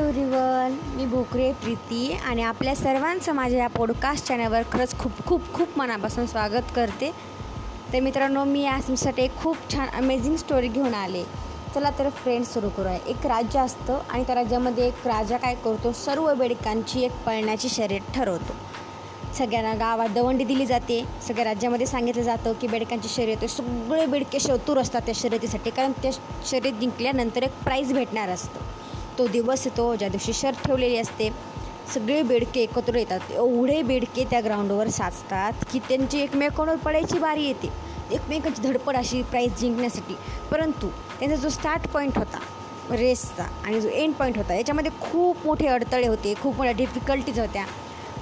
Everyone मी भोकरे प्रीती आणि आपल्या सर्वांचं माझ्या या पॉडकास्ट चॅनलवर खरंच खूप खूप खूप मनापासून स्वागत करते. तर मित्रांनो मी आज तुमच्यासाठी एक खूप छान अमेझिंग स्टोरी घेऊन आले. चला तर फ्रेंड्स सुरू करूया. एक राज्य असतं आणि त्या राज्यामध्ये एक राजा काय करतो? सर्व बेडकांची एक पळण्याची शर्यत ठरवतो. सगळ्यांना गावात दवंडी दिली जाते. सगळ्या राज्यामध्ये सांगितलं जातं की बेडकांची शर्यत सगळे बेडके शतूर असतात त्या शर्यतीसाठी. कारण त्या शर्यत जिंकल्यानंतर एक प्राईज भेटणार असतं. तो दिवस येतो ज्या दिवशी शर्त ठेवलेली असते सगळे बेडके एकत्र येतात. एवढे बेडके त्या ग्राउंडवर साचतात की त्यांची एकमेकांवर पडायची बारी येते. एकमेकांची धडपड अशी प्राईज जिंकण्यासाठी. परंतु त्यांचा जो स्टार्ट पॉईंट होता रेसचा आणि जो एंड पॉईंट होता याच्यामध्ये खूप मोठे अडथळे होते खूप मोठ्या डिफिकल्टीज होत्या.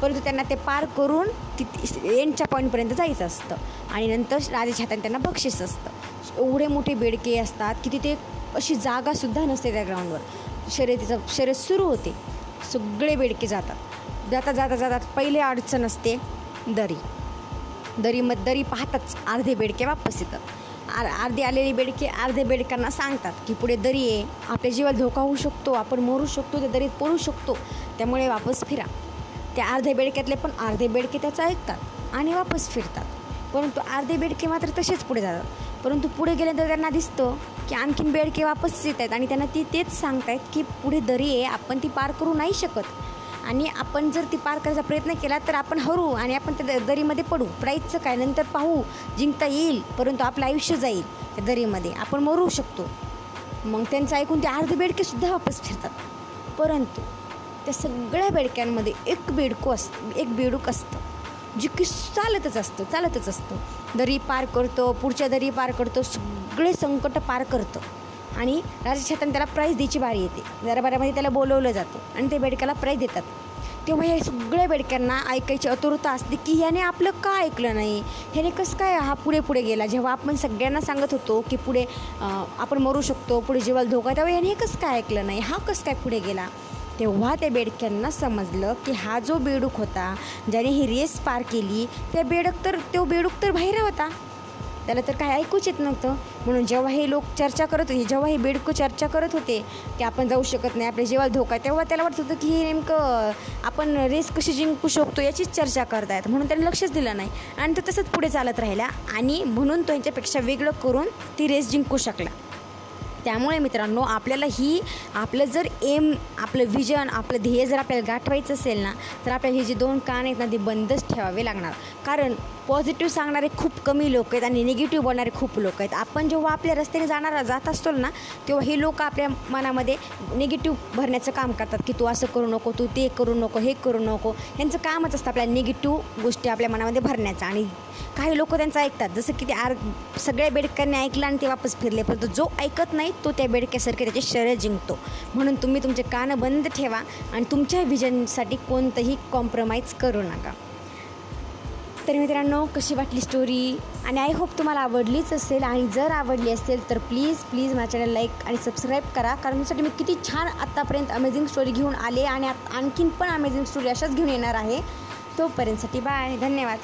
परंतु त्यांना ते पार करून तिथे एंडच्या पॉईंटपर्यंत जायचं असतं. आणि नंतर राजाच्या हाताने त्यांना बक्षीस असतं. एवढे मोठे बेडके असतात की तिथे अशी जागासुद्धा नसते त्या ग्राउंडवर शर्यतीचं शर्यत सुरू होते. सगळे बेडके जातात. म्हणजे जाता जाता जातात पहिले अडचण असते दरी. दरी मग दरी पाहताच अर्धे बेडके वापस येतात. आर अर्धे आलेले बेडके अर्धे बेडकांना सांगतात की पुढे दरी आहे आपल्या जीवाला धोका होऊ शकतो आपण मरू शकतो त्या दरीत पळू शकतो. त्यामुळे वापस फिरा. त्या अर्ध्या बेडक्यातले पण अर्धे बेडके त्याचं ऐकतात आणि वापस फिरतात. परंतु अर्धे बेडके मात्र तसेच पुढे जातात. परंतु पुढे गेल्यानंतर त्यांना दिसतं की आणखीन बेडके वापस येत आहेत. आणि त्यांना ती तेच सांगतायत की पुढे दरी आहे आपण ती पार करू नाही शकत. आणि आपण जर ती पार करायचा प्रयत्न केला तर आपण हरू आणि आपण त्या दरीमध्ये पडू. प्राईजचं काय? नंतर पाहू. जिंकता येईल परंतु आपलं आयुष्य जाईल त्या दरीमध्ये. आपण मरू शकतो. मग त्यांचं ऐकून ते अर्धे बेडकेसुद्धा वापस फिरतात. परंतु त्या सगळ्या बेडक्यांमध्ये एक बेडकू असतं एक बेडूक असतं. जे की चालतच असतं चालतच असतं. दरी पार करतो पुढच्या दरी पार करतो सगळे संकट पार करतं. आणि राजा त्याला प्राईज द्यायची बारी येते. दरबारामध्ये त्याला बोलवलं जातं आणि ते बेडक्याला प्राईज देतात. तेव्हा हे सगळ्या बेडक्यांना ऐकायची अतुरता असते की ह्याने आपलं का ऐकलं नाही? ह्याने कसं काय हा पुढे पुढे गेला? जेव्हा आपण सगळ्यांना सांगत होतो की पुढे आपण मरू शकतो पुढे जीवाला धोका तेव्हा याने कसं काय ऐकलं नाही? हा कसं काय पुढे गेला? तेव्हा त्या बेडक्यांना समजलं की हा जो बेडूक होता ज्याने ही रेस पार केली त्या बेडक तर तो बेडूक तर बाहेर होता. त्याला तर काय ऐकूच येत नव्हतं. म्हणून जेव्हा हे लोक चर्चा करत होते जेव्हा हे बेडकं चर्चा करत होते की आपण जाऊ शकत नाही आपल्या जेव्हा धोका तेव्हा त्याला वाटत होतं की हे नेमकं आपण रेस कशी जिंकू शकतो याचीच चर्चा करतायत. म्हणून त्याने लक्षच दिलं नाही. आणि तो तसंच पुढे चालत राहिला आणि म्हणून तो यांच्यापेक्षा वेगळं करून ती रेस जिंकू शकला. त्यामुळे मित्रांनो आपल्याला ही आपलं जर एम आपलं विजन आपलं ध्येय जर आपल्याला गाठवायचं असेल ना तर आपल्याला हे जे दोन कान आहेत ना ते बंदच ठेवावे लागणार. कारण पॉझिटिव्ह सांगणारे खूप कमी लोक आहेत आणि निगेटिव्ह बोलणारे खूप लोक आहेत. आपण जेव्हा आपल्या रस्त्याने जाणारा जात असतो ना तेव्हा हे लोक आपल्या मनामध्ये निगेटिव्ह भरण्याचं काम करतात की तू असं करू नको तू ते करू नको हे करू नको. यांचं कामच असतं आपल्या निगेटिव्ह गोष्टी आपल्या मनामध्ये भरण्याचं आणि काही लोक त्यांचं ऐकतात. जसं की ते आर सगळ्या बेडक्यांनी ऐकलं आणि ते वापस फिरले परंतु जो ऐकत नाही तो त्या बेडक्यासारखे त्याचे शरीर जिंकतो. म्हणून तुम्ही तुमचे कानं बंद ठेवा आणि तुमच्या विजनसाठी कोणतंही कॉम्प्रोमाइज करू नका. तर मित्रांनो कशी वाटली स्टोरी आणि आय होप तुम्हाला आवडलीच असेल. आणि जर आवडली असेल तर प्लीज प्लीज माझ्या चॅनल लाईक आणि सबस्क्राईब करा. कारण त्यासाठी मी किती छान आत्तापर्यंत अमेझिंग स्टोरी घेऊन आले. आणि आणखीन पण अमेझिंग स्टोरी अशाच घेऊन येणार आहे. तोपर्यंतसाठी बाय धन्यवाद.